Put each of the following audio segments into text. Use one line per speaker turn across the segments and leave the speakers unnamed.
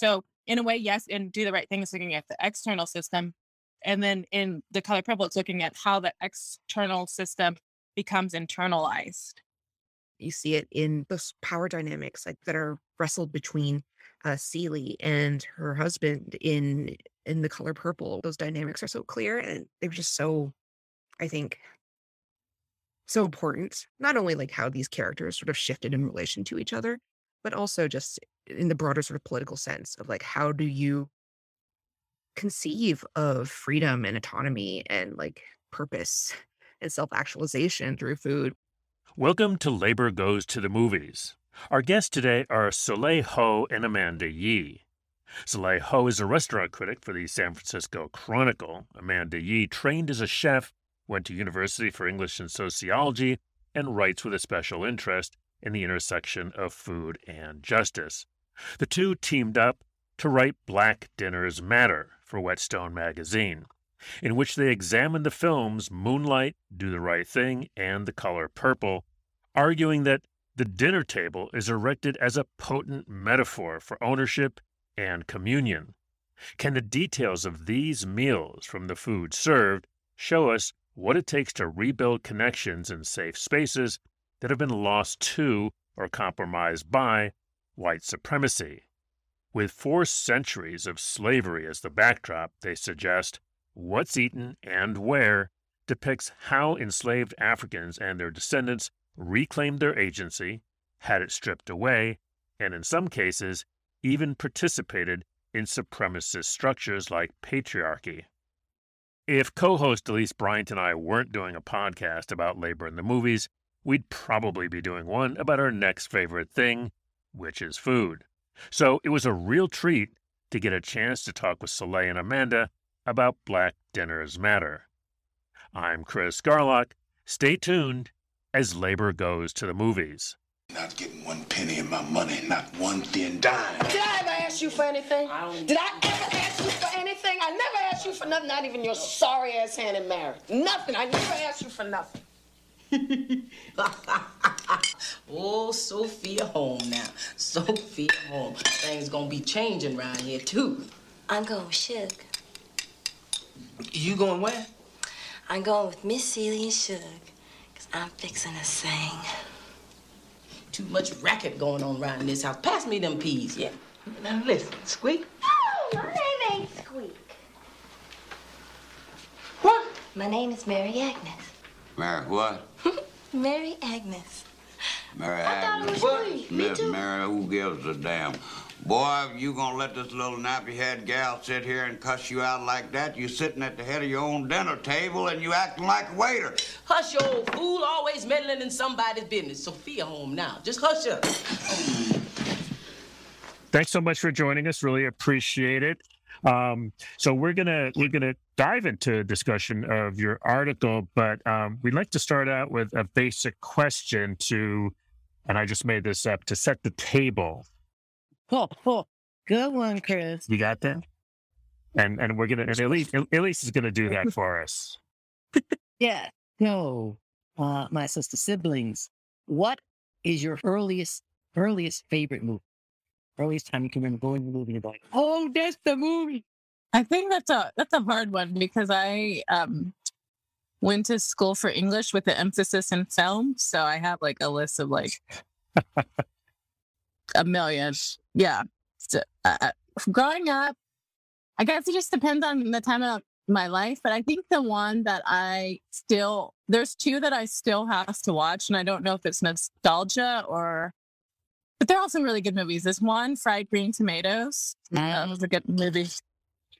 So in a way, yes, and do the right thing is looking at the external system. And then in the color purple, it's looking at how the external system becomes internalized.
You see it in those power dynamics like that are wrestled between uh, Celie and her husband in in the color purple. Those dynamics are so clear and they're just so, I think, so important. Not only like how these characters sort of shifted in relation to each other, but also just in the broader sort of political sense of like how do you conceive of freedom and autonomy and like purpose and self-actualization through food.
Welcome to Labor Goes to the Movies. Our guests today are Soleil Ho and Amanda Yee. Soleil Ho is a restaurant critic for the San Francisco Chronicle. Amanda Yee trained as a chef, went to University for English and Sociology, and writes with a special interest in the intersection of food and justice. The two teamed up to write Black Dinners Matter for Whetstone magazine, in which they examined the films Moonlight, Do the Right Thing, and The Color Purple, arguing that the dinner table is erected as a potent metaphor for ownership and communion. Can the details of these meals from the food served show us what it takes to rebuild connections in safe spaces that have been lost to or compromised by white supremacy? With four centuries of slavery as the backdrop, they suggest What's Eaten and Where depicts how enslaved Africans and their descendants reclaimed their agency, had it stripped away, and in some cases, even participated in supremacist structures like patriarchy. If co host Elise Bryant and I weren't doing a podcast about labor in the movies, we'd probably be doing one about our next favorite thing, which is food. So it was a real treat to get a chance to talk with Soleil and Amanda about Black Dinners Matter. I'm Chris Garlock. Stay tuned as labor goes to the movies.
Not getting one penny of my money, not one thin dime.
Did I ever ask you for anything? Did I ever ask you for anything? I never asked you for nothing, not even your sorry ass hand in marriage. Nothing. I never asked you for nothing.
oh, Sofia home now. Sofia home. Things gonna be changing around here too.
I'm going with Shug.
You going where?
I'm going with Miss Celie and Shug. Cause I'm fixing to sing.
Too much racket going on around this house. Pass me them peas, yeah? Now listen, Squeak.
Oh, my name ain't Squeak.
What?
My name is Mary Agnes.
Mary what?
Mary Agnes.
Mary
I thought it
Agnes.
was Squeak. Me
Miss. Mary, who gives a damn? Boy, if you gonna let this little nappy-head gal sit here and cuss you out like that, you sitting at the head of your own dinner table and you acting like a waiter.
Hush your old fool, always meddling in somebody's business. Sofia home now. Just hush up.
Thanks so much for joining us. Really appreciate it. Um, so we're gonna we're gonna dive into a discussion of your article, but um, we'd like to start out with a basic question to, and I just made this up to set the table.
Oh, oh, good one, Chris.
You got that? And and we're gonna and Elise Elise is gonna do that for us.
Yeah. So, uh, my sister siblings, what is your earliest earliest favorite movie? Earliest time you can remember going to the movie and going, oh, that's the movie.
I think that's a that's a hard one because I um went to school for English with an emphasis in film, so I have like a list of like a million. Yeah, so, uh, growing up, I guess it just depends on the time of my life, but I think the one that I still there's two that I still have to watch, and I don't know if it's nostalgia or. But they're also really good movies. There's one, Fried Green Tomatoes. That was a good movie.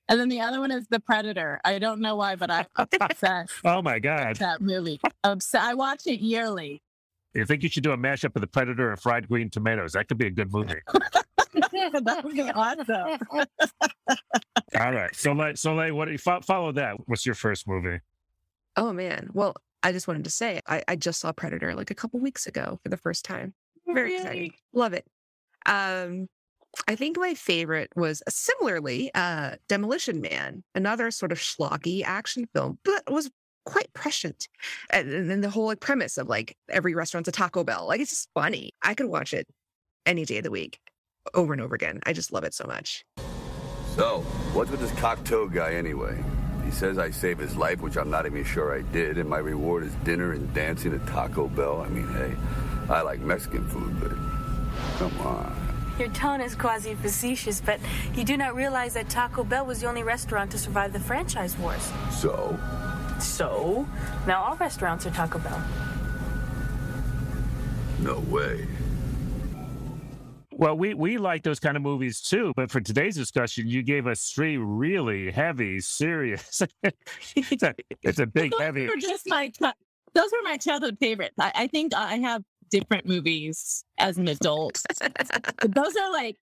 And then the other one is The Predator. I don't know why, but I'm obsessed
Oh my God!
that movie. Obs- I watch it yearly.
You think you should do a mashup of the Predator and fried green tomatoes. That could be a good movie.
that would be awesome.
All right. So like so like what fo- follow that. What's your first movie?
Oh man. Well, I just wanted to say I, I just saw Predator like a couple weeks ago for the first time. Very exciting. Love it. Um I think my favorite was uh, similarly uh Demolition Man, another sort of schlocky action film, but was quite prescient. And, and then the whole like premise of like every restaurant's a Taco Bell. Like it's just funny. I could watch it any day of the week over and over again. I just love it so much.
So, what's with this Cocteau guy anyway? He says I saved his life, which I'm not even sure I did, and my reward is dinner and dancing at Taco Bell. I mean, hey, I like Mexican food, but come on.
Your tone is quasi facetious, but you do not realize that Taco Bell was the only restaurant to survive the franchise wars.
So?
So, now all restaurants are Taco Bell.
No way.
Well, we, we like those kind of movies too, but for today's discussion, you gave us three really heavy, serious. it's, a, it's a big,
those
heavy.
Were just my, those were my childhood favorites. I, I think I have different movies as an adult. those are like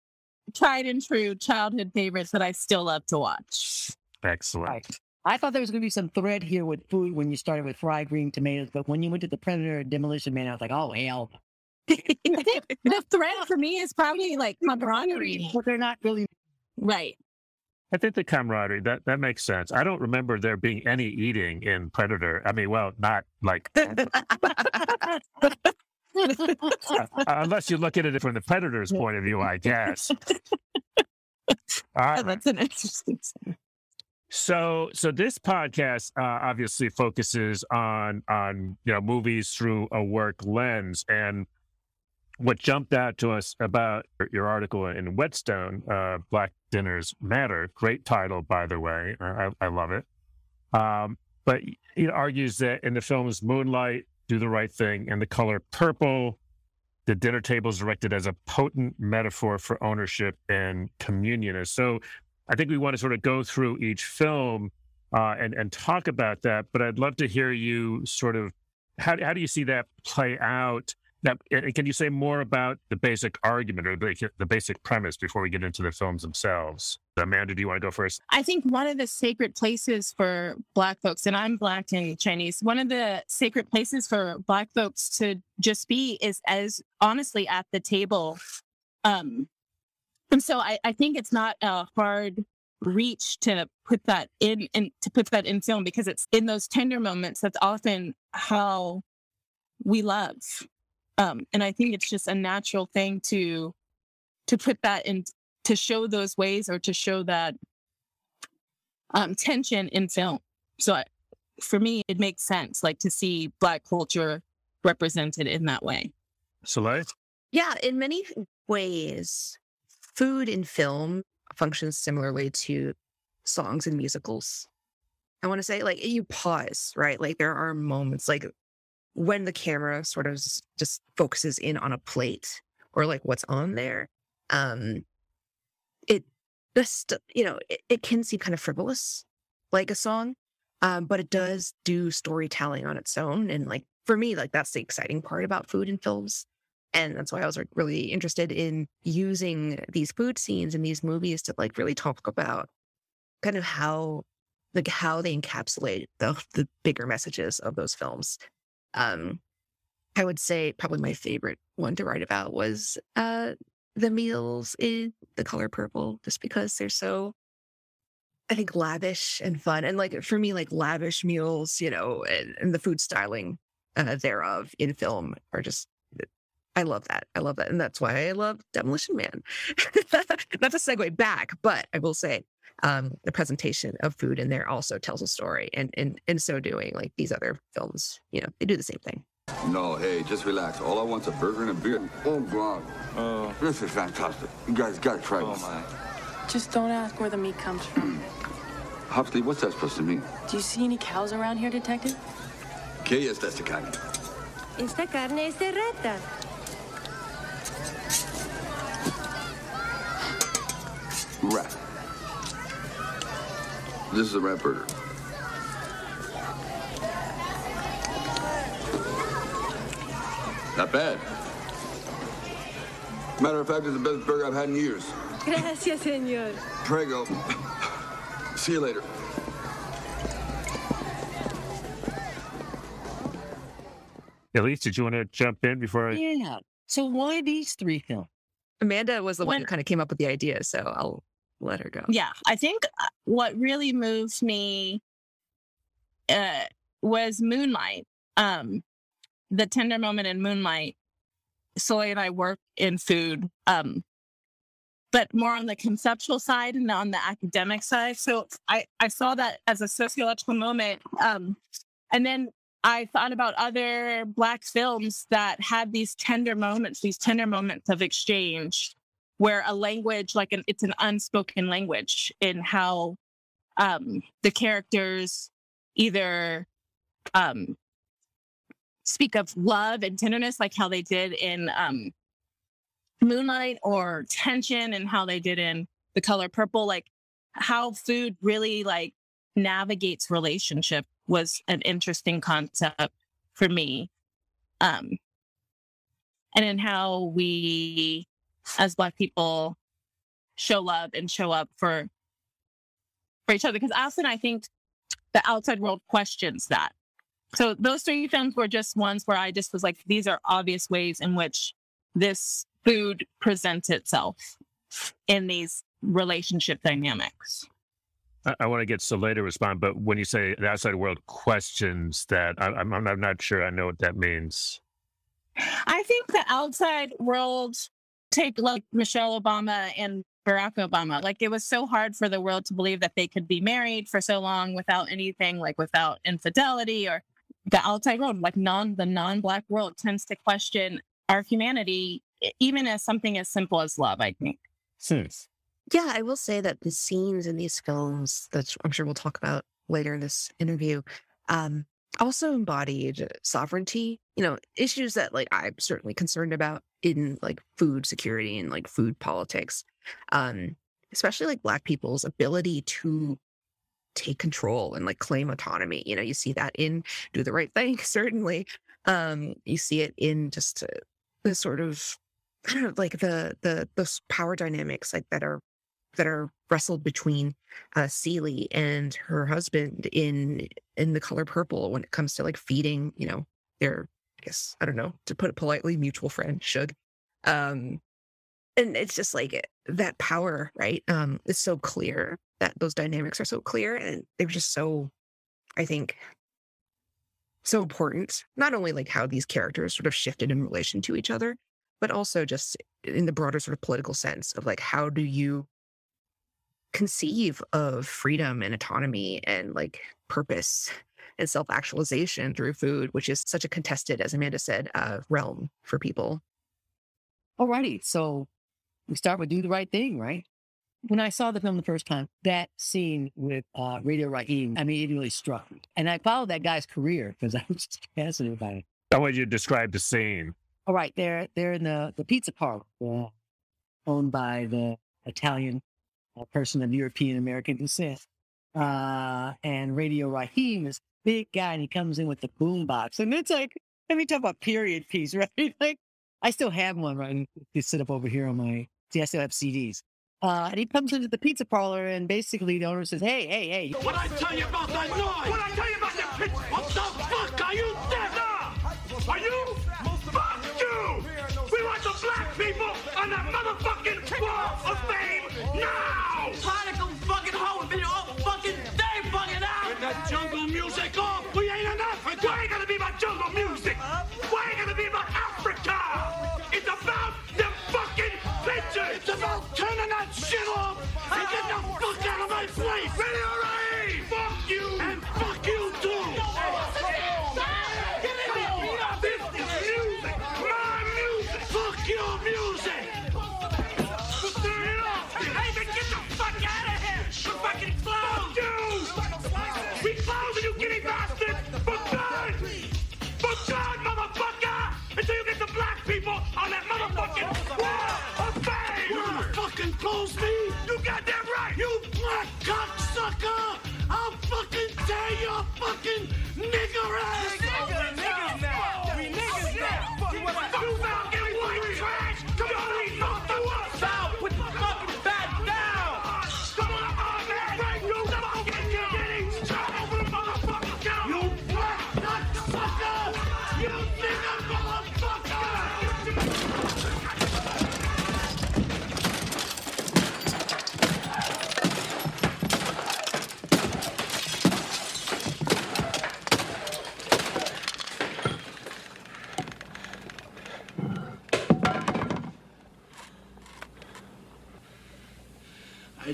tried and true childhood favorites that I still love to watch.
Excellent.
Right. I thought there was going to be some thread here with food when you started with fried green tomatoes, but when you went to the Predator and Demolition Man, I was like, oh, hell.
the thread for me is probably like camaraderie.
But they're not really.
Right.
I think the camaraderie that that makes sense. I don't remember there being any eating in Predator. I mean, well, not like uh, unless you look at it from the Predator's point of view, I guess. All right.
That's an interesting.
So, so this podcast uh, obviously focuses on on you know movies through a work lens, and what jumped out to us about your article in Whetstone, uh, "Black Dinners Matter," great title by the way, I, I love it. Um, but it argues that in the films Moonlight, Do the Right Thing, and The Color Purple, the dinner table is directed as a potent metaphor for ownership and communion. so I think we want to sort of go through each film uh, and and talk about that. But I'd love to hear you sort of how how do you see that play out? Now, can you say more about the basic argument or the, basic premise before we get into the films themselves? Amanda, do you want to go first?
I think one of the sacred places for Black folks, and I'm Black and Chinese, one of the sacred places for Black folks to just be is as honestly at the table. Um, and so I, I think it's not a hard reach to put that in and to put that in film because it's in those tender moments that's often how we love um, and i think it's just a natural thing to to put that in to show those ways or to show that um, tension in film so I, for me it makes sense like to see black culture represented in that way
soleil
yeah in many ways food in film functions similarly to songs and musicals. I want to say, like, you pause, right? Like, there are moments, like, when the camera sort of just focuses in on a plate or like what's on there. Um, it, just, you know, it, it can seem kind of frivolous, like a song, um, but it does do storytelling on its own. And, like, for me, like, that's the exciting part about food and films and that's why I was really interested in using these food scenes in these movies to like really talk about kind of how like how they encapsulate the the bigger messages of those films. Um I would say probably my favorite one to write about was uh the meals in the color purple, just because they're so I think lavish and fun. And like for me, like lavish meals, you know, and, and the food styling uh, thereof in film are just I love that. I love that. And that's why I love Demolition Man. Not to segue back, but I will say um, the presentation of food in there also tells a story. And in, in so doing, like these other films, you know, they do the same thing.
No, hey, just relax. All I want's a burger and a beer. Oh, God. Uh, this is fantastic. You guys gotta try
oh
this.
My. Just don't ask where the meat comes from.
Huxley, what's that supposed to mean?
Do you see any cows around here, Detective?
¿Qué es esta carne?
Esta carne es de rata.
Rat. This is a rat burger. Not bad. Matter of fact, it's the best burger I've had in years.
Gracias, señor.
Prego. See you later.
Elise, did you want to jump in before I?
Yeah. So why these three films?
Amanda was the one
When-
who kind of came up with the idea, so I'll let her go.
Yeah, I think uh, what really moved me uh, was Moonlight. Um, the tender moment in Moonlight. Soy and I work in food. Um, but more on the conceptual side and on the academic side. So I, I saw that as a sociological moment. Um, and then I thought about other Black films that had these tender moments, these tender moments of exchange, where a language, like an, it's an unspoken language in how um, the characters either um, speak of love and tenderness, like how they did in um, Moonlight, or tension and how they did in The Color Purple, like how food really like navigates relationship was an interesting concept for me. Um, and in how we, as Black people, show love and show up for for each other. Because often I think the outside world questions that. So those three films were just ones where I just was like, these are obvious ways in which this food presents itself in these relationship dynamics.
I, I want to get Soleil to respond, but when you say the outside world questions that, I, I'm, I'm not sure I know what that means.
I think the outside world, take like Michelle Obama and Barack Obama, like it was so hard for the world to believe that they could be married for so long without anything, like without infidelity or the outside world, like non the non-black world tends to question our humanity, even as something as simple as love. I think.
Hmm.
Yeah, I will say that the scenes in these films that I'm sure we'll talk about later in this interview, um, also embodied sovereignty, you know, issues that like I'm certainly concerned about in like food security and like food politics. Um, especially like black people's ability to take control and like claim autonomy. You know, you see that in Do the Right Thing, certainly. Um, you see it in just uh, the sort of I don't know, like the the those power dynamics like that are that are wrestled between uh and her husband in in the color purple when it comes to like feeding, you know, their I guess I don't know, to put it politely, mutual friend, Shug. Um and it's just like that power, right? Um, is so clear that those dynamics are so clear and they're just so, I think, so important. Not only like how these characters sort of shifted in relation to each other, but also just in the broader sort of political sense of like how do you conceive of freedom and autonomy and like purpose and self-actualization through food, which is such a contested, as Amanda said, uh, realm for people.
Alrighty, so we start with do the right thing, right? When I saw the film the first time, that scene with uh, Radio Raheem, I mean, it really struck me. And I followed that guy's career because I was just fascinated by it.
I want you to describe the scene.
All right, they're they're in the the pizza parlor uh, owned by the Italian uh, person of European American descent. Uh, and Radio Raheem is a big guy, and he comes in with the boombox, and it's like, let me talk about period piece, right? Like, I still have one right. You sit up over here on my. See, I still have CDs. Uh, and he comes into the pizza parlor, and basically the owner says, "Hey, hey, hey,
What I tell you about that noise? What I tell you about that pitch? What the fuck are you deaf? Are you? Africa! Why ain't gonna be about jungle music? Why ain't gonna be about Africa? It's about them fucking pictures! It's about turning that shit off and getting the fuck out of my place! Ready or right? calls me, you goddamn right, you black cocksucker! I'll fucking tear your fucking nigger ass! Nigger, nigger, nigger,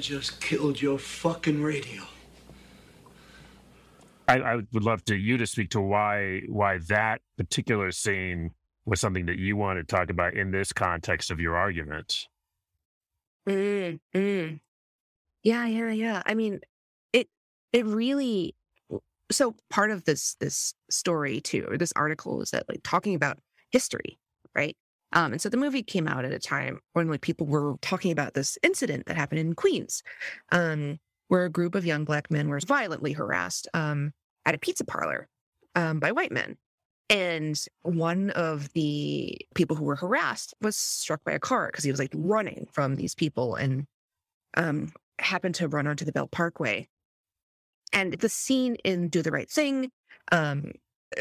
just killed your fucking radio.
I, I would love to you to speak to why why that particular scene was something that you want to talk about in this context of your arguments.
Mm, mm. Yeah, yeah, yeah. I mean, it it really so part of this this story too, or this article is that like talking about history, right? Um, and so the movie came out at a time when like people were talking about this incident that happened in Queens, um, where a group of young black men were violently harassed um, at a pizza parlor um, by white men. And one of the people who were harassed was struck by a car because he was like running from these people and um, happened to run onto the Belt Parkway. And the scene in Do the Right Thing um,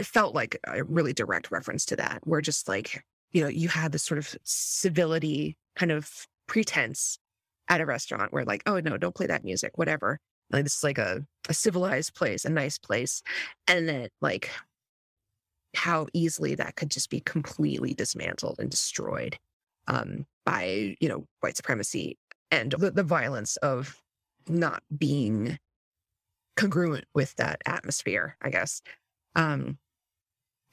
felt like a really direct reference to that, where just like, you know, you had this sort of civility kind of pretense at a restaurant where like, oh no, don't play that music, whatever. Like this is like a, a civilized place, a nice place. And then like how easily that could just be completely dismantled and destroyed um, by, you know, white supremacy and the, the violence of not being congruent with that atmosphere, I guess. Um,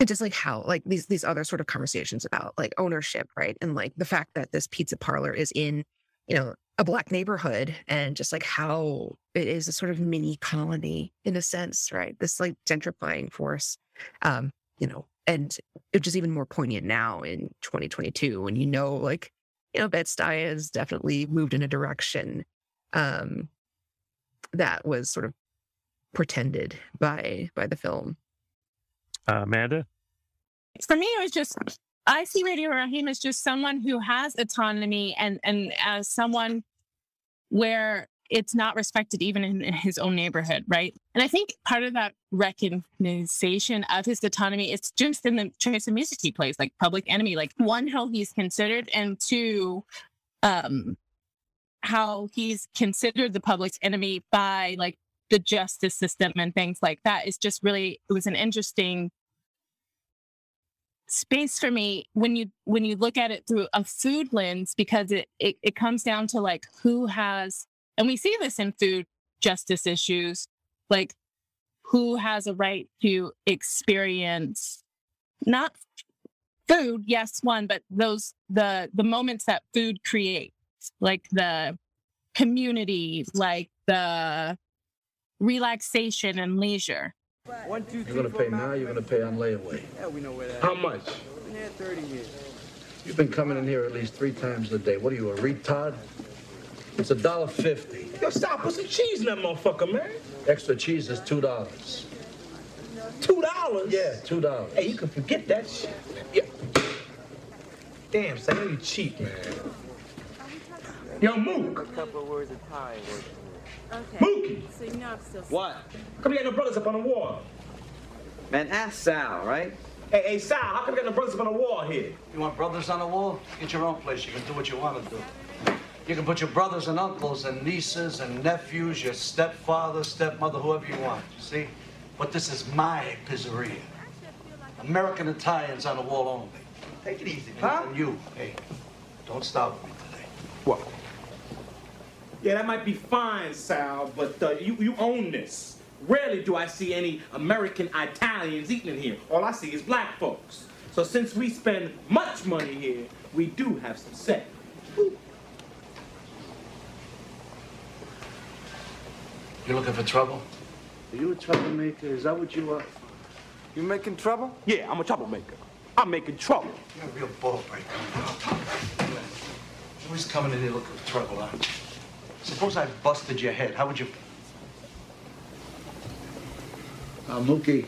and just like how like these these other sort of conversations about like ownership, right? And like the fact that this pizza parlor is in, you know, a black neighborhood and just like how it is a sort of mini colony in a sense, right? This like gentrifying force. Um, you know, and it's just even more poignant now in 2022 when you know like, you know, Bed-Stuy has definitely moved in a direction um that was sort of pretended by by the film.
Uh, Amanda?
For me, it was just I see Radio Raheem as just someone who has autonomy and and as someone where it's not respected even in his own neighborhood, right? And I think part of that recognition of his autonomy is just in the choice of music he plays, like Public Enemy, like one, how he's considered, and two, um, how he's considered the public's enemy by like the justice system and things like that is just really it was an interesting space for me when you when you look at it through a food lens because it, it it comes down to like who has and we see this in food justice issues like who has a right to experience not food yes one but those the the moments that food creates like the community like the relaxation and leisure
One, two, You're gonna pay now, you're gonna pay on layaway.
Yeah, we know where that
How
is.
much?
Been here 30 years.
You've been coming in here at least three times a day. What are you, a retard? It's a dollar fifty.
Yo, stop. Put some cheese in that motherfucker, man.
Extra cheese is two dollars.
Two dollars?
Yeah, two dollars.
Hey, you can forget that shit. Yeah. Damn, son, you cheap, man. Yo, Mook.
A couple of words of Thai.
Okay. Mookie.
So you know I'm still.
What? Come here, no brothers up on the wall.
Man, ask Sal, right?
Hey, hey, Sal, how come we got no brothers up on the wall here?
You want brothers on the wall? Get your own place. You can do what you want to do. You can put your brothers and uncles and nieces and nephews, your stepfather, stepmother, whoever you want. You see? But this is my pizzeria. American Italians on the wall only.
Take it easy,
Huh? And you, hey, don't stop me today.
What? Yeah, that might be fine, Sal, but uh, you, you own this. Rarely do I see any American Italians eating in here. All I see is black folks. So since we spend much money here, we do have some say.
You looking for trouble?
Are you a troublemaker? Is that what you are?
You making trouble? Yeah, I'm a troublemaker. I'm making trouble.
You're a real ball breaker. Always coming in here looking for trouble, huh? Suppose I busted your head. How would you?
Uh, Mookie.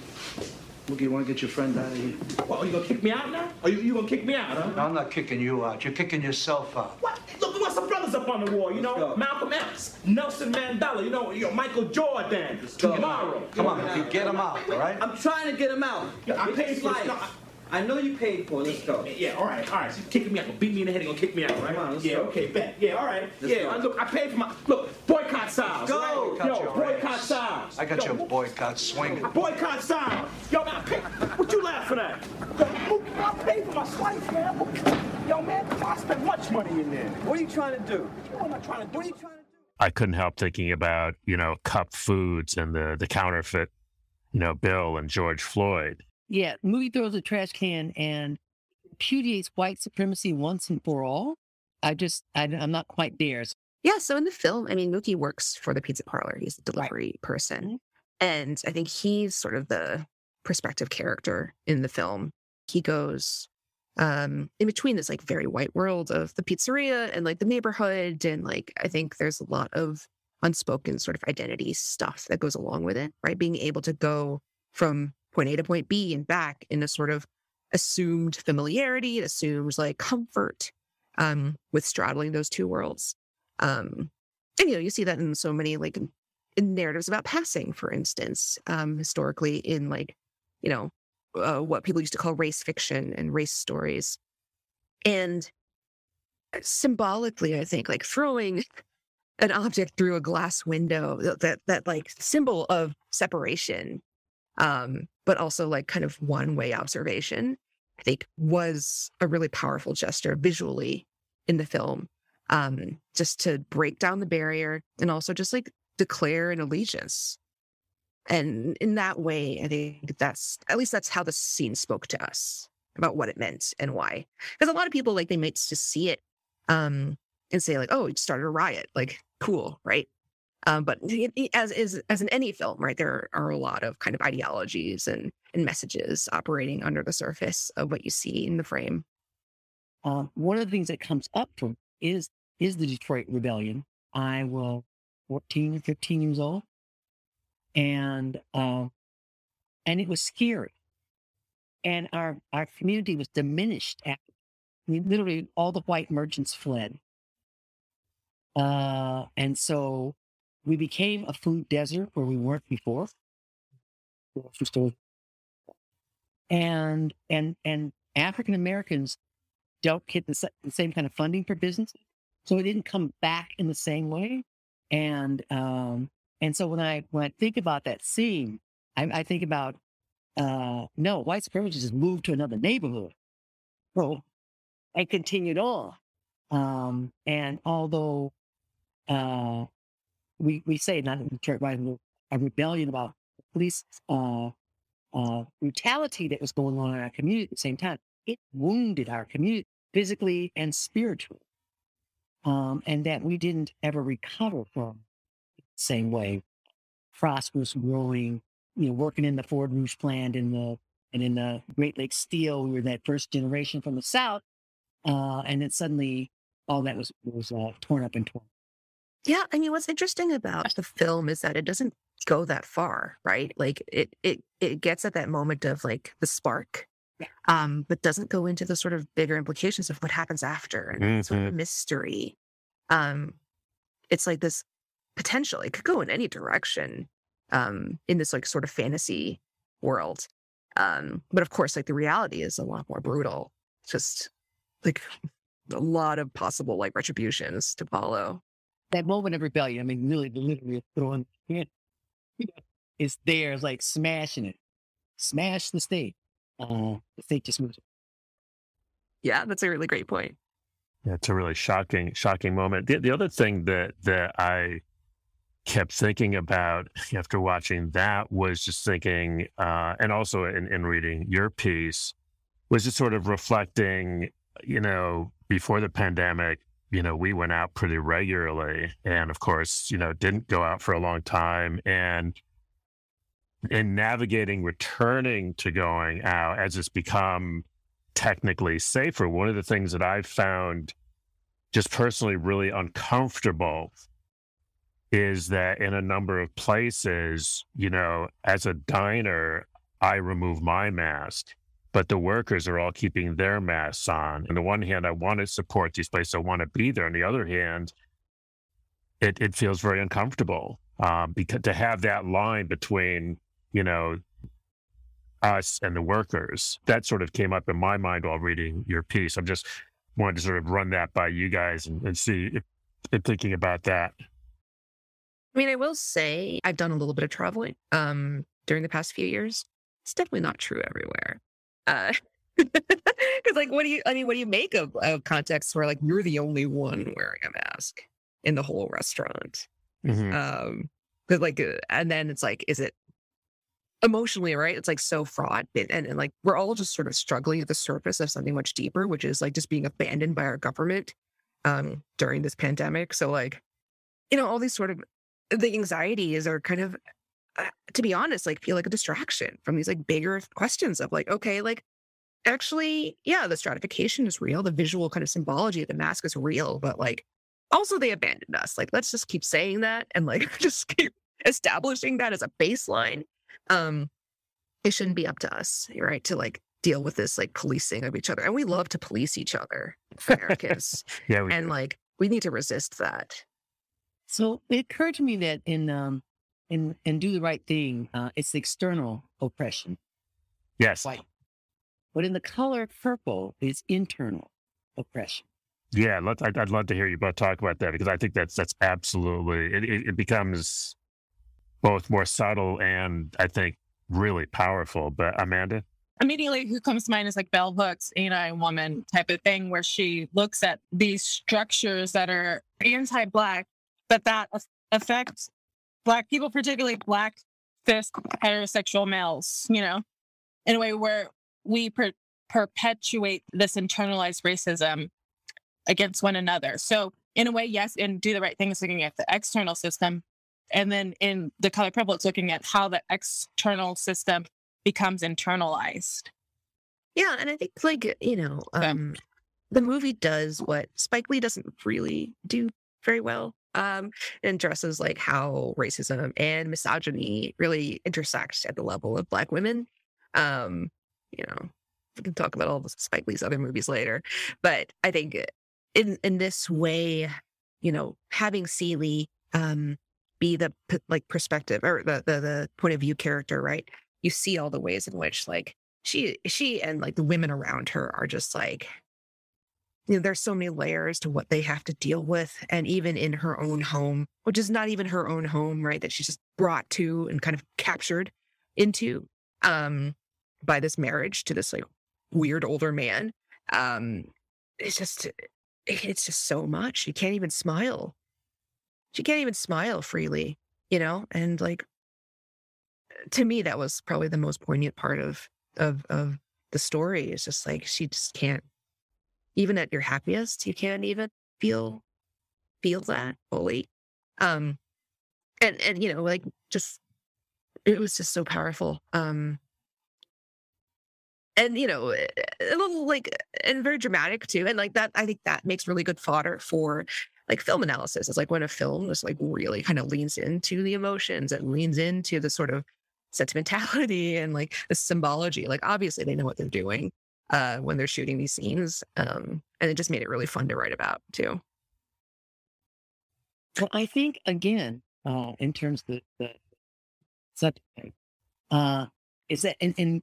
Mookie, you want to get your friend out of here?
What, are you gonna kick me out now? Are you, you gonna kick me out, huh?
No, I'm not kicking you out. You're kicking yourself out.
What? Look, we got some brothers up on the wall, you know? Malcolm X, Nelson Mandela, you know, you know Michael Jordan, tomorrow.
Come on, Mookie, get him out, all right?
I'm trying to get him out.
Yeah, I
It's
paid for
life.
It. No,
I know you paid for it. Let's go.
Yeah, all right, all right. She's kicking me out. Gonna beat me in the head. and Gonna kick me out, right?
Come on, let's
yeah,
go.
okay, bet. Yeah, all right.
Let's
yeah,
go.
Look, I paid for my look boycott Sal's.
Go.
right? Yo, boycott
ass.
Styles.
I got
Yo,
your boycott swinging.
Boycott Sal's. Yo, man, I pay, what you laughing at? Yo, I paid for my slice, man. Yo, man, I spent much money in there.
What are you trying to do?
What am I trying to do?
What are you trying to do?
I couldn't help thinking about, you know, Cup Foods and the the counterfeit, you know, Bill and George Floyd.
Yeah, Mookie throws a trash can and repudiates white supremacy once and for all. I just, I, am not quite there.
Yeah, so in the film, I mean, Mookie works for the pizza parlor. He's the delivery person. And I think he's sort of the perspective character in the film. He goes um in between this like very white world of the pizzeria and like the neighborhood and like I think there's a lot of unspoken sort of identity stuff that goes along with it, right? Being able to go from point A to point B and back in a sort of assumed familiarity, it assumes like comfort um with straddling those two worlds. Um and you know, you see that in so many like narratives about passing, for instance, um, historically in like, you know, uh, what people used to call race fiction and race stories. And symbolically, I think like throwing an object through a glass window, that that like symbol of separation, um, but also like kind of one way observation, I think was a really powerful gesture visually in the film. Um, just to break down the barrier and also just like declare an allegiance and in that way, I think that's at least that's how the scene spoke to us about what it meant and why. Because a lot of people like they might just see it um and say like, oh, it started a riot. Like, cool, right? Um, but as is as in any film, right, there are a lot of kind of ideologies and and messages operating under the surface of what you see in the frame.
Um, one of the things that comes up from is is the Detroit Rebellion. I was 14, or 15 years old and um, and it was scary. And our our community was diminished. I mean, literally, all the white merchants fled, uh, and so we became a food desert where we weren't before. And and and African Americans don't get the, the same kind of funding for business, so it didn't come back in the same way. And um, and so when I when I think about that scene, I, I think about uh no, white supremacists just moved to another neighborhood. So I continued on. Um, and although uh we we say not in the a rebellion about police uh uh brutality that was going on in our community at the same time, it wounded our community physically and spiritually. Um, and that we didn't ever recover from same way. Prosperous, growing, you know, working in the Ford Rouge plant in the and in the Great Lakes Steel, we were that first generation from the South, uh, and then suddenly all that was was uh, torn up and torn.
Yeah, I mean, what's interesting about the film is that it doesn't go that far, right? Like it it it gets at that moment of like the spark, um, but doesn't go into the sort of bigger implications of what happens after and mm-hmm. sort of mystery. Um, it's like this potential. It could go in any direction um, in this like sort of fantasy world. Um, but of course, like the reality is a lot more brutal. Just like a lot of possible like retributions to follow.
That moment of rebellion, I mean, really, literally throwing it is there, it's like smashing it, smash the state. Uh, the state just moves.
Yeah, that's a really great point.
Yeah, it's a really shocking, shocking moment. The, the other thing that that I kept thinking about after watching that was just thinking, uh, and also in, in reading your piece, was just sort of reflecting, you know, before the pandemic, you know, we went out pretty regularly and of course, you know, didn't go out for a long time. And in navigating returning to going out as it's become technically safer, one of the things that I've found just personally really uncomfortable is that in a number of places, you know, as a diner, I remove my mask, but the workers are all keeping their masks on. On the one hand, I want to support these places, I want to be there. On the other hand, it, it feels very uncomfortable um, because to have that line between, you know, us and the workers, that sort of came up in my mind while reading your piece. I'm just wanted to sort of run that by you guys and, and see if, if thinking about that.
I mean, I will say I've done a little bit of traveling um, during the past few years. It's definitely not true everywhere. Uh, because like, what do you? I mean, what do you make of, of contexts where like you're the only one wearing a mask? in the whole restaurant.
Mhm.
Um, but like, uh, and then it's like, is it emotionally right? It's like so fraught, and, and, and like we're all just sort of struggling at the surface of something much deeper, which is like just being abandoned by our government um during this pandemic. So like, you know, all these sort of the anxieties are kind of, uh, to be honest, like feel like a distraction from these like bigger questions of like, okay, like actually, yeah, the stratification is real, the visual kind of symbology of the mask is real, but like also they abandoned us. Like, let's just keep saying that and like just keep establishing that as a baseline. Um, it shouldn't be up to us, right, to like deal with this like policing of each other. And we love to police each other, Americans.
Yeah, we
and like we need to resist that.
So it occurred to me that in um in in do the right thing, uh, it's the external oppression,
Yes.
white, but in the color purple, is internal oppression.
Yeah, let, I'd, I'd love to hear you both talk about that because I think that's that's absolutely it, it, it becomes both more subtle and I think really powerful. But Amanda,
immediately who comes to mind is like bell hooks anti-woman type of thing where she looks at these structures that are anti-black but that af- affect black people particularly black cis heterosexual males you know in a way where we per- perpetuate this internalized racism against one another so in a way yes and do the right thing is looking at the external system and then in the color purple it's looking at how the external system becomes internalized.
Yeah, and I think like you know, um, the movie does what Spike Lee doesn't really do very well. Um, and addresses like how racism and misogyny really intersect at the level of Black women. Um, you know, we can talk about all of Spike Lee's other movies later, but I think in in this way, you know, having Celie um be the like perspective or the, the the point of view character, right? You see all the ways in which like she she and like the women around her are just like you know there's so many layers to what they have to deal with and even in her own home which is not even her own home right that she's just brought to and kind of captured into um by this marriage to this like weird older man. Um it's just it's just so much. She can't even smile. She can't even smile freely you know and like to me that was probably the most poignant part of of of the story. Is just like she just can't even at your happiest you can't even feel feel that fully. Um and and you know like just it was just so powerful um. And you know a little like and very dramatic too and like that i think that makes really good fodder for like film analysis. It's like when a film just like really kind of leans into the emotions and leans into the sort of sentimentality and like the symbology like obviously they know what they're doing uh when they're shooting these scenes um and it just made it really fun to write about too
Well, I think again, uh, in terms of the, the subject, uh, is that in, in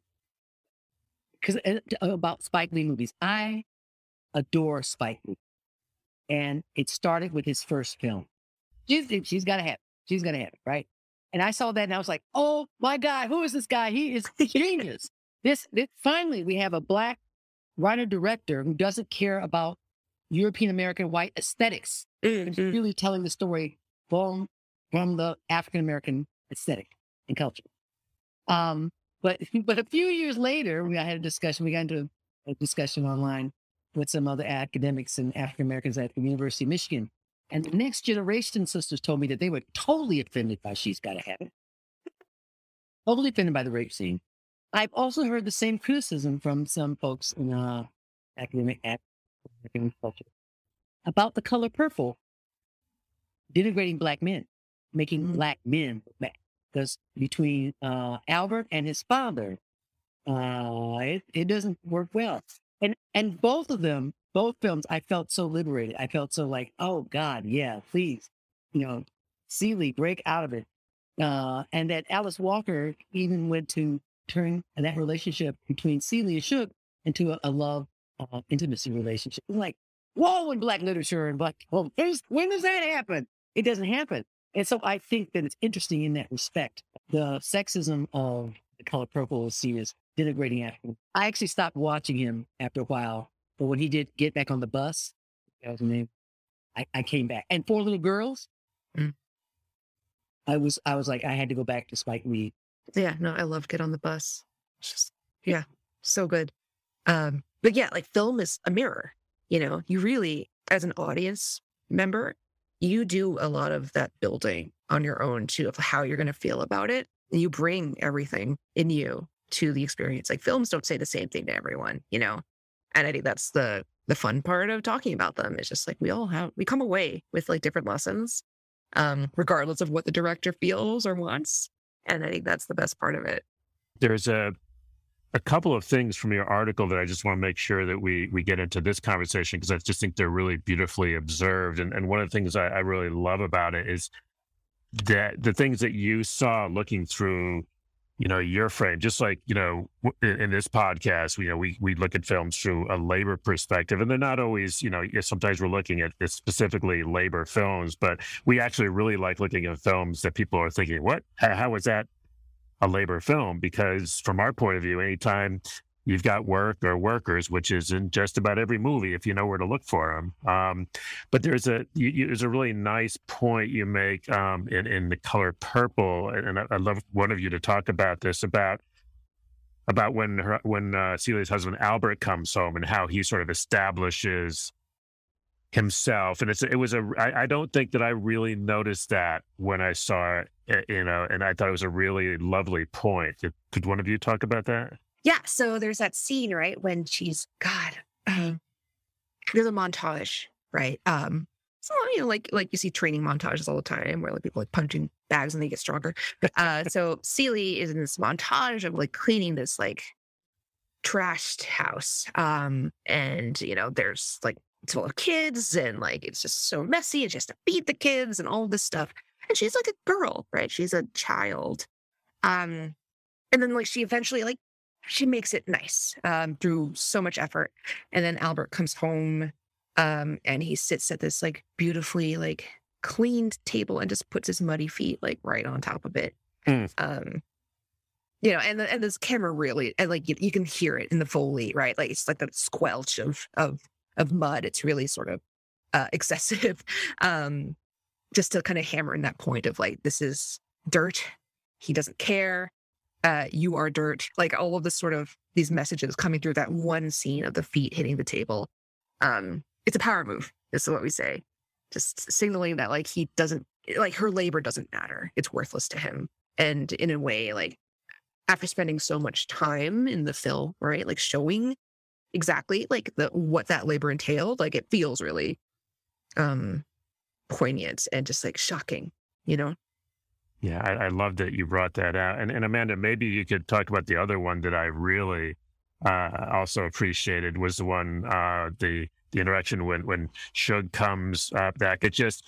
because about Spike Lee movies, I adore Spike Lee, and it started with his first film. She's she's got to have it. She's gonna have it, right? And I saw that, and I was like, "Oh my God, who is this guy? He is genius." This, this finally we have a black writer director who doesn't care about European American white aesthetics. and really telling the story from from the African American aesthetic and culture. Um, but but a few years later, we I had a discussion. We got into a discussion online with some other academics and African Americans at the University of Michigan. And the next generation sisters told me that they were totally offended by She's Gotta Have It. totally offended by the rape scene. I've also heard the same criticism from some folks in uh, academic ac- African culture about the color purple denigrating black men, making black men bad. Because between uh, Albert and his father, uh, it, it doesn't work well. And and both of them, both films, I felt so liberated. I felt so like, oh God, yeah, please, you know, Celie, break out of it. Uh, and that Alice Walker even went to turn that relationship between Celie and Shug into a, a love uh, intimacy relationship. Like, whoa, in black literature and black, well, when does that happen? It doesn't happen. And so I think that it's interesting in that respect. The sexism of the color purple is seen as denigrating African. I actually stopped watching him after a while, but when he did get back on the bus, that was the name. I, I came back. And Four Little Girls,
Mm.
I was I was like I had to go back to Spike Lee.
Yeah, no, I love Get on the Bus. It's just yeah, so good. Um, but yeah, like film is a mirror. You know, you really, as an audience member, you do a lot of that building on your own too of how you're going to feel about it. You bring everything in you to the experience. Like films don't say the same thing to everyone, you know. And I think that's the the fun part of talking about them. It's just like we all have we come away with like different lessons, um, regardless of what the director feels or wants. And I think that's the best part of it.
There's a a couple of things from your article that I just want to make sure that we we get into this conversation because I just think they're really beautifully observed. And and one of the things I, I really love about it is that the things that you saw looking through you know your frame just like you know in, in this podcast you know we we look at films through a labor perspective and they're not always you know sometimes we're looking at specifically labor films but we actually really like looking at films that people are thinking what? How, how is that a labor film? Because from our point of view anytime you've got work or workers which is in just about every movie if you know where to look for them um, but there's a you, you, there's a really nice point you make um, in, in the color purple and, and I, I'd love one of you to talk about this about about when her when uh, Celie's husband Albert comes home and how he sort of establishes himself and it's it was a I, I don't think that I really noticed that when I saw it eh, you know and I thought it was a really lovely point. Could one of you talk about that
Yeah, so there's that scene, right, when she's God, um, there's a montage, right? Um, so you know, like like you see training montages all the time where like people like punching bags and they get stronger. Uh, so Celie is in this montage of like cleaning this like trashed house. Um, and you know, there's like it's full of kids and like it's just so messy and she has to feed the kids and all this stuff. And she's like a girl, right? She's a child. Um, and then like she eventually like she makes it nice um, through so much effort. And then Albert comes home um, and he sits at this like beautifully like cleaned table and just puts his muddy feet like right on top of it.
Mm.
Um, you know, and the, and this camera really and like you, you can hear it in the foley, right? Like it's like that squelch of of of mud. It's really sort of uh, excessive, um, just to kind of hammer in that point of like this is dirt. He doesn't care uh, you are dirt, like all of this sort of these messages coming through that one scene of the feet hitting the table. Um, it's a power move, is what we say. Just signaling that like he doesn't like her labor doesn't matter. It's worthless to him. And in a way, like after spending so much time in the film, right? Like showing exactly like the what that labor entailed, like it feels really um poignant and just like shocking, you know?
Yeah, I, I love that you brought that out. And, and Amanda, maybe you could talk about the other one that I really uh, also appreciated was the one uh, the the interaction when when Shug comes uh, back. It just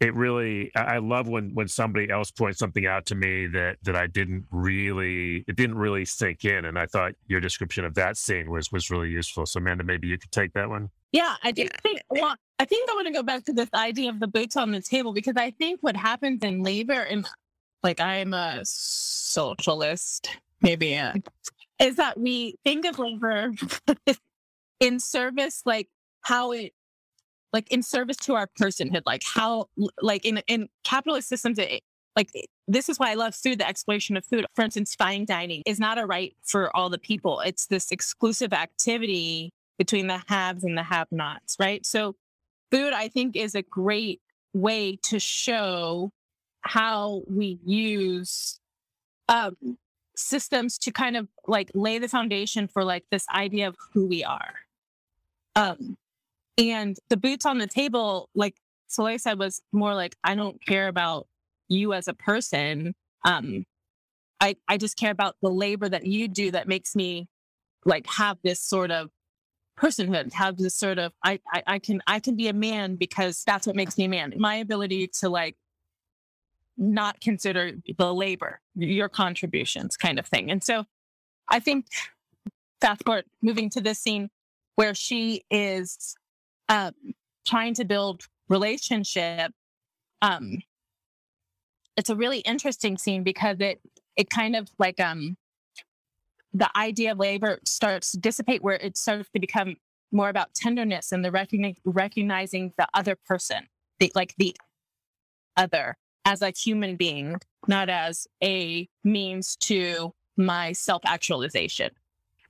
it really I I love when when somebody else points something out to me that that I didn't really it didn't really sink in, and I thought your description of that scene was was really useful. So Amanda, maybe you could take that one.
Yeah, I do think. Well, I think I want to go back to this idea of the boots on the table because I think what happens in labor, and like I'm a socialist, maybe, uh, is that we think of labor in service, like how it, like in service to our personhood, like how, like in in capitalist systems, it, like this is why I love food, the exploration of food. For instance, fine dining is not a right for all the people. It's this exclusive activity between the haves and the have-nots, right? So food, I think, is a great way to show how we use um, systems to kind of like lay the foundation for like this idea of who we are. Um, and the boots on the table, like Soleil said, was more like, I don't care about you as a person. Um, I, I just care about the labor that you do that makes me like have this sort of personhood, have this sort of I, I I can I can be a man because that's what makes me a man. My ability to like not consider the labor, your contributions kind of thing. And so I think fast forward moving to this scene where she is um, trying to build relationship. Um, it's a really interesting scene because it it kind of like um the idea of labor starts to dissipate where it starts to become more about tenderness and the recogni- recognizing the other person the like the other as a human being, not as a means to my self actualization.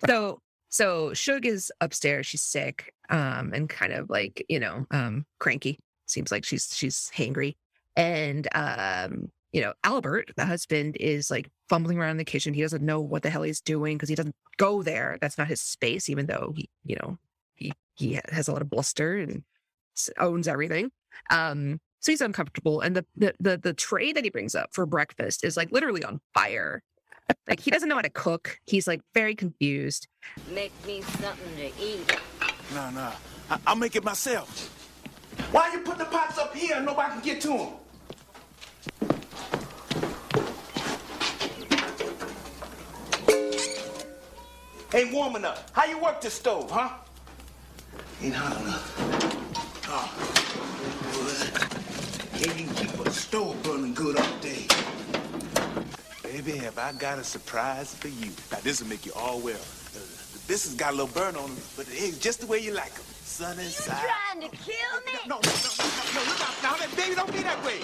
So so Shug is upstairs. She's sick, um, and kind of like you know, um, cranky. Seems like she's she's hangry, and um, you know, Albert, the husband, is like fumbling around in the kitchen. He doesn't know what the hell he's doing because he doesn't go there. That's not his space, even though he, you know, he he has a lot of bluster and owns everything. Um, so he's uncomfortable, and the, the the the tray that he brings up for breakfast is like literally on fire. Like he doesn't know how to cook. He's like very confused.
Make me something to eat.
Nah, nah. I- I'll make it myself. Why you put the pots up here and nobody can get to them? Ain't warm enough. How you work this stove, huh? Ain't hot enough. Oh, good. Ain't keep a stove burning good all day. Baby, have I got a surprise for you. Now, this will make you all well. Uh, the biscuits got a little burn on them, but the eggs just the way you like them. Sunny side.
Trying to kill me?
No, no, no, no, no, look out now. That baby don't be that way.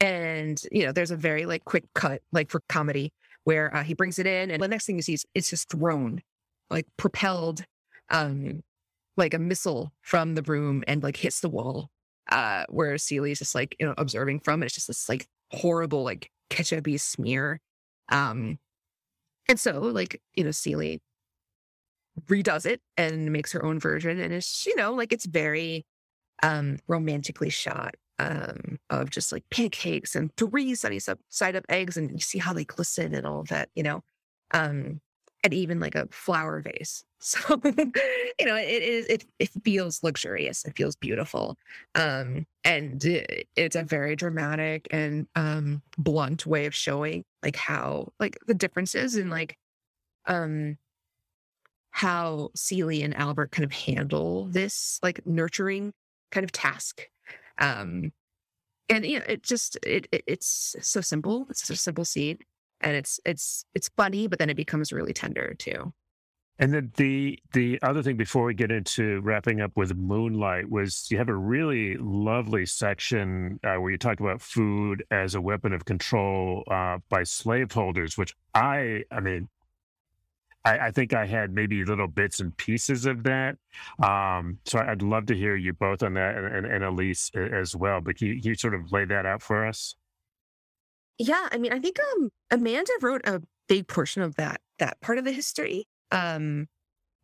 and you know there's a very like quick cut like for comedy where uh, he brings it in and the next thing you see is it's just thrown like propelled um like a missile from the room and like hits the wall uh where is just like you know observing from it. it's just this like horrible like ketchupy smear um and so like you know Celie redoes it and makes her own version and it's you know like it's very um romantically shot um of just like pancakes and three sunny side up eggs and you see how they glisten and all of that you know um and even like a flower vase so you know it is it, it feels luxurious it feels beautiful um and it, it's a very dramatic and um blunt way of showing like how like the differences in like um how Celie and Albert kind of handle this like nurturing kind of task. Um and you know, it just it, it it's so simple. It's such a simple scene. And it's it's it's funny, but then it becomes really tender too.
And then the the other thing before we get into wrapping up with Moonlight was you have a really lovely section uh, where you talk about food as a weapon of control uh, by slaveholders, which I I mean I, I think I had maybe little bits and pieces of that. Um, so I'd love to hear you both on that and, and, and Elise as well. But can you, can you sort of lay that out for us?
Yeah, I mean, I think um Amanda wrote a big portion of that that part of the history, um,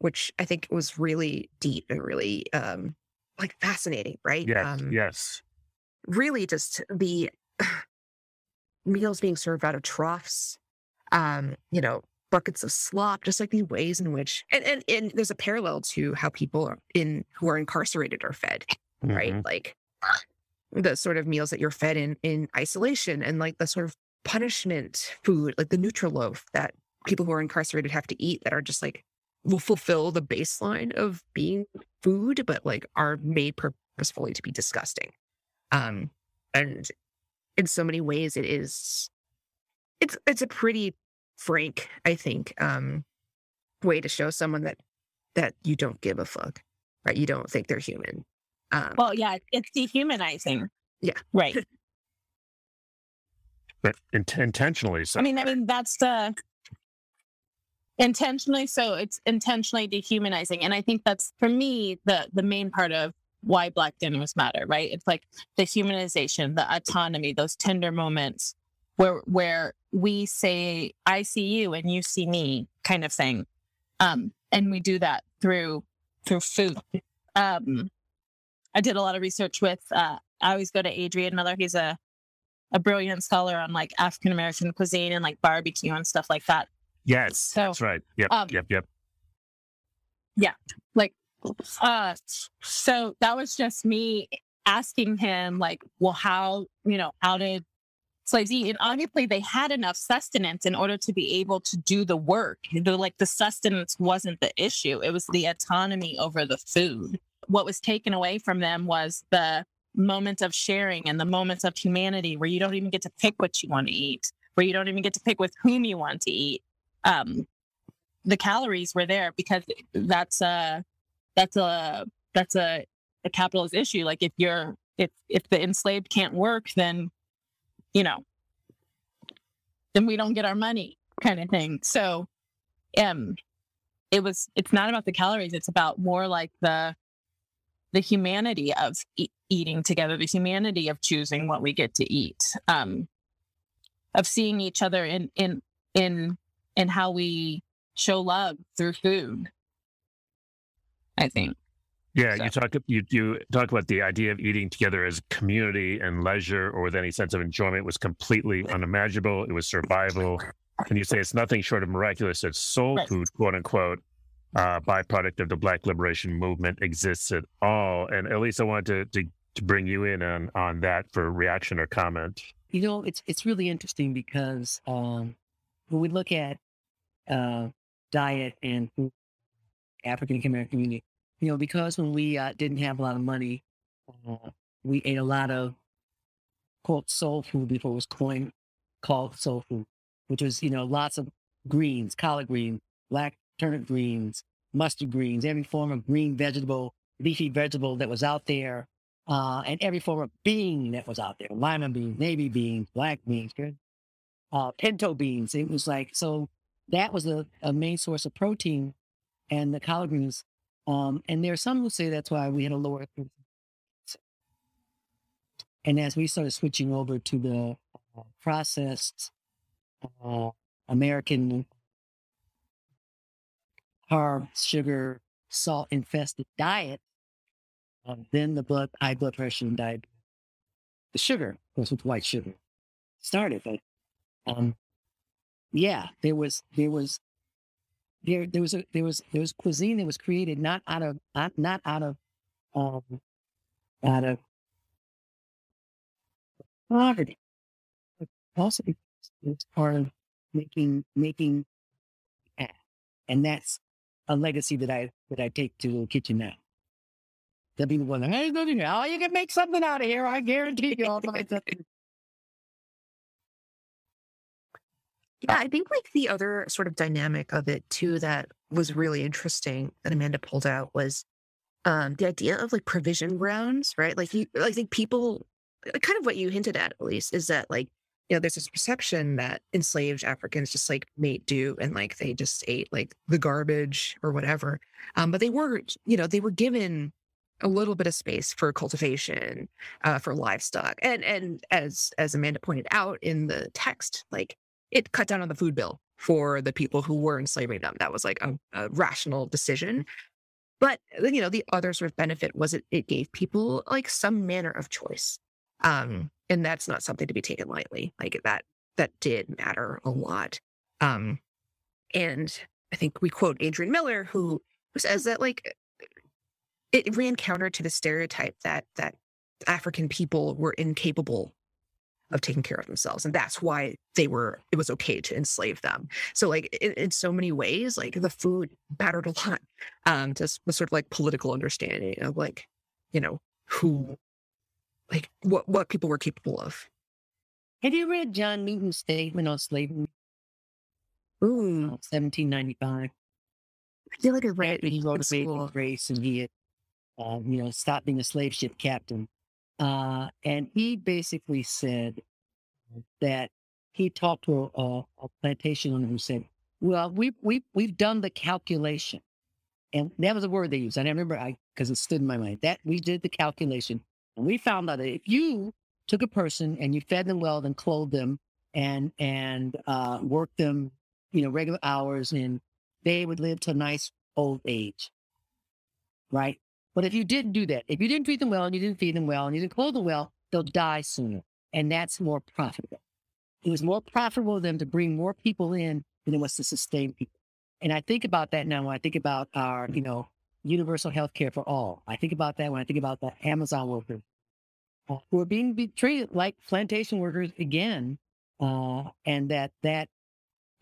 which I think was really deep and really um like fascinating, right?
Yes,
Um,
yes.
really just the meals being served out of troughs, um, you know, buckets of slop, just like the ways in which and and, and there's a parallel to how people in who are incarcerated are fed, right?
Mhm.
Like the sort of meals that you're fed in in isolation and like the sort of punishment food, like the Nutriloaf that people who are incarcerated have to eat that are just like will fulfill the baseline of being food, but like are made purposefully to be disgusting. Um, and in so many ways, it is it's it's a pretty frank, I think, um, way to show someone that that you don't give a fuck, right? You don't think they're human. Um,
Well, yeah, it's dehumanizing.
yeah,
Right.
But int- intentionally so.
I mean, I mean that's the intentionally so it's intentionally dehumanizing and i think that's for me the the main part of why black dinners matter right it's like the humanization the autonomy those tender moments where where we say i see you and you see me kind of thing um and we do that through through food um i did a lot of research with uh i always go to adrian miller he's a a brilliant scholar on like african american cuisine and like barbecue and stuff like that
yes,
so,
that's right. Yep,
um,
yep, yep.
yeah like uh so that was just me asking him like well how you know how did slaves eat and obviously they had enough sustenance in order to be able to do the work the like the sustenance wasn't the issue it was the autonomy over the food what was taken away from them was the moments of sharing and the moments of humanity where you don't even get to pick what you want to eat where you don't even get to pick with whom you want to eat um the calories were there because that's a that's a that's a, a capitalist issue like if you're if if the enslaved can't work, then you know, then we don't get our money, kind of thing. So, um, it was. It's not about the calories. It's about more like the the humanity of e- eating together, the humanity of choosing what we get to eat, um, of seeing each other in in in in how we show love through food. I think.
Yeah, you talk you you talk about the idea of eating together as community and leisure or with any sense of enjoyment was completely unimaginable. It was survival. And you say it's nothing short of miraculous that soul
Right.
food, quote unquote, uh, byproduct of the Black liberation movement exists at all. And Elise, I wanted to, to to bring you in on on that for reaction or comment.
You know, it's it's really interesting because um, when we look at uh, diet and African American community, you know, because when we uh, didn't have a lot of money, uh, we ate a lot of quote soul food before it was coined called soul food, which was you know lots of greens, collard greens, black turnip greens, mustard greens, every form of green vegetable, leafy vegetable that was out there uh, and every form of bean that was out there lima beans, navy beans, black beans, uh, pinto beans. It was like, so that was a, a main source of protein and the collard greens. Um, and there are some who say that's why we had a lower. And as we started switching over to the uh, processed uh, American carb, sugar, salt infested diet, um, then the blood, high blood pressure and diabetes. The sugar, of course, with white sugar, started. But um, yeah, there was there was there there was a there was there was cuisine that was created not out of not, out of um out of poverty, but also because it's part of making making and that's a legacy that I that I take to the kitchen now. The people going, hey. Oh, you can make something out of here. I guarantee you.
Yeah, I think like the other sort of dynamic of it too that was really interesting that Amanda pulled out was um the idea of like provision grounds, right? Like you I think people uh, kind of what you hinted at Elise is that like you know there's this perception that enslaved Africans just like made do and like they just ate like the garbage or whatever. Um but they were you know they were given a little bit of space for cultivation uh, for livestock and and as as amanda pointed out in the text like it cut down on the food bill for the people who were enslaving them that was like a, a rational decision but you know the other sort of benefit was it, it gave people like some manner of choice um and that's not something to be taken lightly like that that did matter a lot um and i think we quote adrian miller who says that like it ran counter to the stereotype that that African people were incapable of taking care of themselves, and that's why they were. It was okay to enslave them. So, like in, in so many ways, like the food mattered a lot um, the sort of like political understanding of like, you know, who, like what what people were capable of.
Have you read John Newton's statement on slavery?
Ooh,
1795.
I feel like I read
He wrote
in
a Amazing
school.
And he had, uh, you know, stopped being a slave ship captain. Uh, and he basically said that he talked to a, a, a plantation owner who said, well, we, we, we've done the calculation. And that was a word they used. I remember I, because it stood in my mind that we did the calculation and we found out that if you took a person and you fed them well and clothed them and, and, uh, worked them, you know, regular hours and they would live to a nice old age. Right. But if you didn't do that, if you didn't treat them well and you didn't feed them well and you didn't clothe them well, they'll die sooner. And that's more profitable. It was more profitable them to bring more people in than it was to sustain people. And I think about that now when I think about our, you know, universal health care for all. I think about that when I think about the Amazon workers uh, who are being be treated like plantation workers again. Uh, and that, that,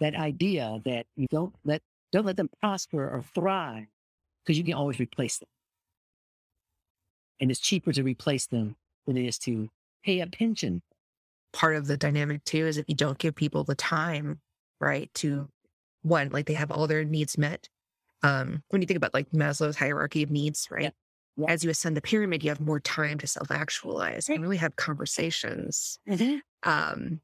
that idea that you don't let, don't let them prosper or thrive because you can always replace them. And it's cheaper to replace them than it is to pay a pension.
part of the dynamic too is if you don't give people the time, right, to one, like they have all their needs met. Um, when you think about like Maslow's hierarchy of needs, right? As you ascend the pyramid, you have more time to self actualize and really have conversations, um,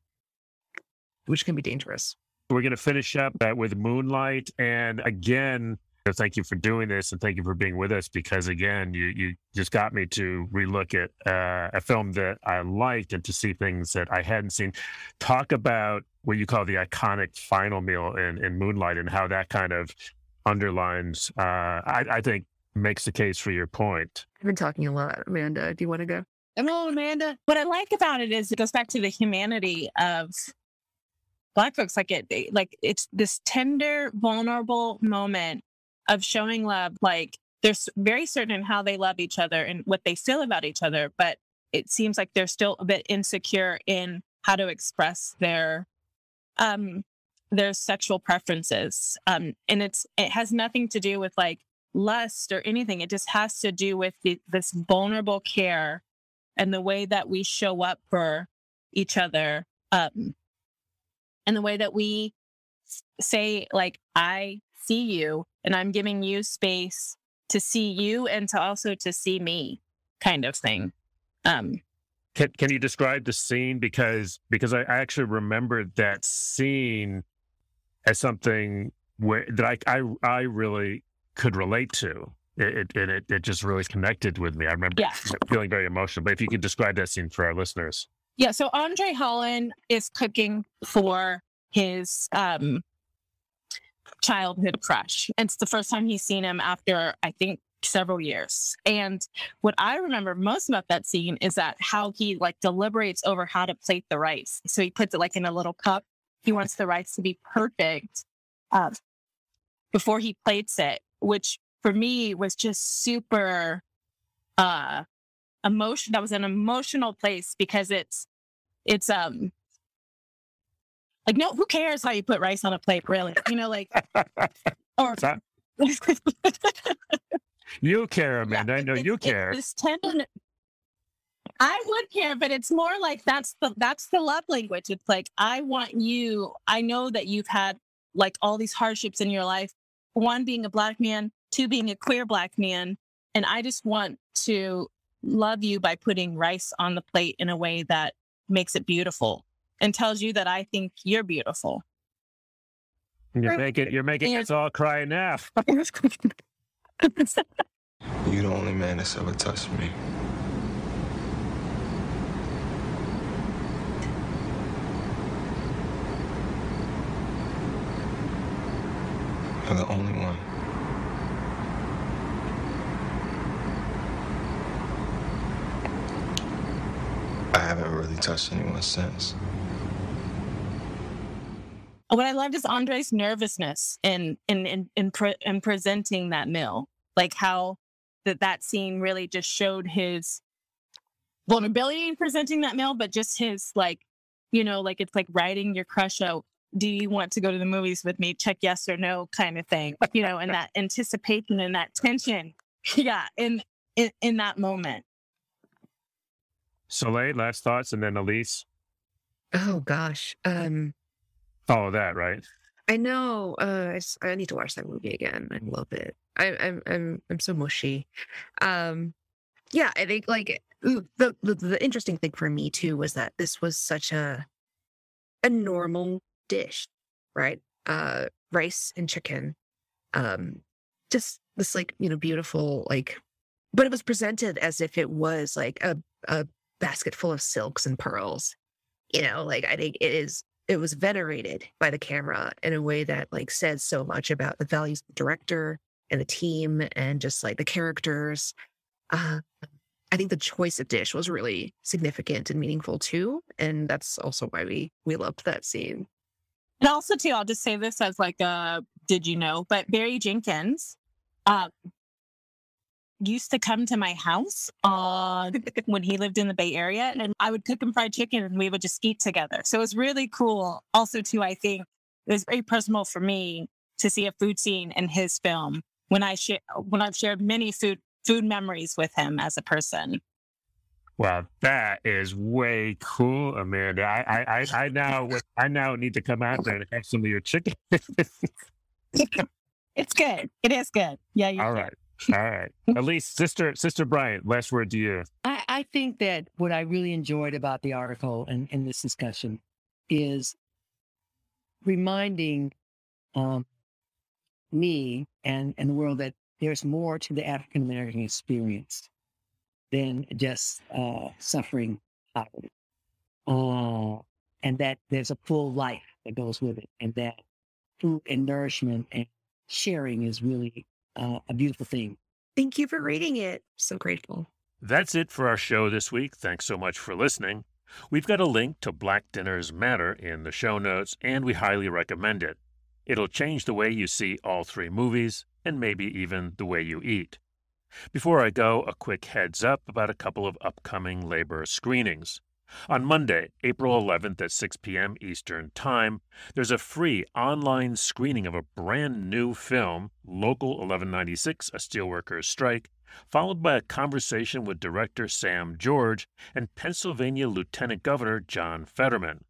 which can be dangerous.
We're going to finish up uh, with Moonlight. And again, thank you for doing this and thank you for being with us because, again, you, you just got me to relook at uh, a film that I liked and to see things that I hadn't seen. Talk about what you call the iconic final meal in, in Moonlight and how that kind of underlines, uh, I, I think, makes the case for your point.
I've been talking a lot. Amanda, do you want to go?
Hello, Amanda. What I like about it is it goes back to the humanity of black folks. Like it, like it's this tender, vulnerable moment of showing love. Like they're very certain in how they love each other and what they feel about each other, but it seems like they're still a bit insecure in how to express their um their sexual preferences. Um, and it's it has nothing to do with like lust or anything. It just has to do with the, this vulnerable care and the way that we show up for each other um and the way that we say like i see you and i'm giving you space to see you and to also to see me kind of thing um
Can can you describe the scene because because I, I actually remembered that scene as something where that I I, I really could relate to. It, it and it, it just really connected with me. I remember
Yeah.
feeling very emotional. But if you could describe that scene for our listeners.
Yeah, so Andre Holland is cooking for his um childhood crush. And it's the first time he's seen him after I think several years. And what I remember most about that scene is that how he like deliberates over how to plate the rice. So he puts it like in a little cup. He wants the rice to be perfect uh, before he plates it, which for me was just super uh emotion that was an emotional place because it's it's um like no who cares how you put rice on a plate really you know like or
You care, Amanda. I know you care.
this I would care, but it's more like that's the that's the love language. It's like I want you. I know that you've had like all these hardships in your life. One being a black man, two being a queer black man, and I just want to love you by putting rice on the plate in a way that makes it beautiful and tells you that I think you're beautiful.
You're making you're making us all cry now.
You're the only man that's ever touched me. You're the only one. I haven't really touched anyone since.
what I loved is Andre's nervousness in in in in, pre- in presenting that meal, like how that that scene really just showed his vulnerability in presenting that meal, but just his like, you know, like it's like writing your crush out. Do you want to go to the movies with me? Check yes or no, kind of thing, you know, and that anticipation and that tension, yeah, in in, in that moment.
Soleil, last thoughts, and then Elise.
Oh gosh. Um
Follow that, right?
I know. Uh, I need to watch that movie again. I love it. I, I'm I'm I'm so mushy. Um, yeah, I think like the, the the interesting thing for me too was that this was such a a normal dish, right? Uh, rice and chicken. Um, just this like you know beautiful like, but it was presented as if it was like a a basket full of silks and pearls. You know, like I think it is it was venerated by the camera in a way that like says so much about the values of the director and the team and just like the characters. Uh, I think the choice of dish was really significant and meaningful too, and that's also why we we loved that scene.
And also, too, I'll just say this as like a did you know? But Barry Jenkins uh, used to come to my house uh, when he lived in the Bay Area, and I would cook him fried chicken, and we would just eat together. So it was really cool. Also, too, I think it was very personal for me to see a food scene in his film when I share when I've shared many food food memories with him as a person.
Well, that is way cool, Amanda. I I, I, I now I now need to come out there and have some of your chicken.
It's good. It is good. Yeah. You
All
can.
right. All right. Elise, sister, sister Bryant, last word to you.
I, I think that what I really enjoyed about the article and, and this discussion is reminding um, me and, and the world that there's more to the African American experience than just uh, suffering poverty. Uh, and that there's a full life that goes with it, and that food and nourishment and sharing is really uh, a beautiful thing.
Thank you for reading it. So grateful.
That's it for our show this week. Thanks so much for listening. We've got a link to Black Dinners Matter in the show notes, and we highly recommend it. It'll change the way you see all three movies, and maybe even the way you eat. Before I go, a quick heads up about a couple of upcoming labor screenings. On Monday, April mm-hmm. 11th at 6 p.m. Eastern Time, there's a free online screening of a brand new film, Local 1196 A Steelworkers Strike, followed by a conversation with director Sam George and Pennsylvania Lieutenant Governor John Fetterman.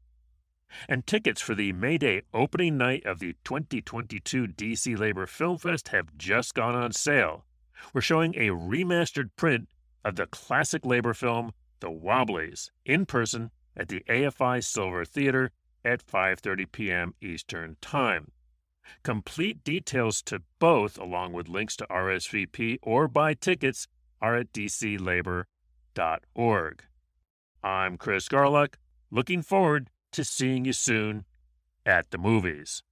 And tickets for the May Day opening night of the 2022 DC Labor Film Fest have just gone on sale. We're showing a remastered print of the classic labor film The Wobblies in person at the AFI Silver Theater at 5:30 p.m. Eastern Time. Complete details to both along with links to RSVP or buy tickets are at dclabor.org. I'm Chris Garlock, looking forward to seeing you soon at the movies.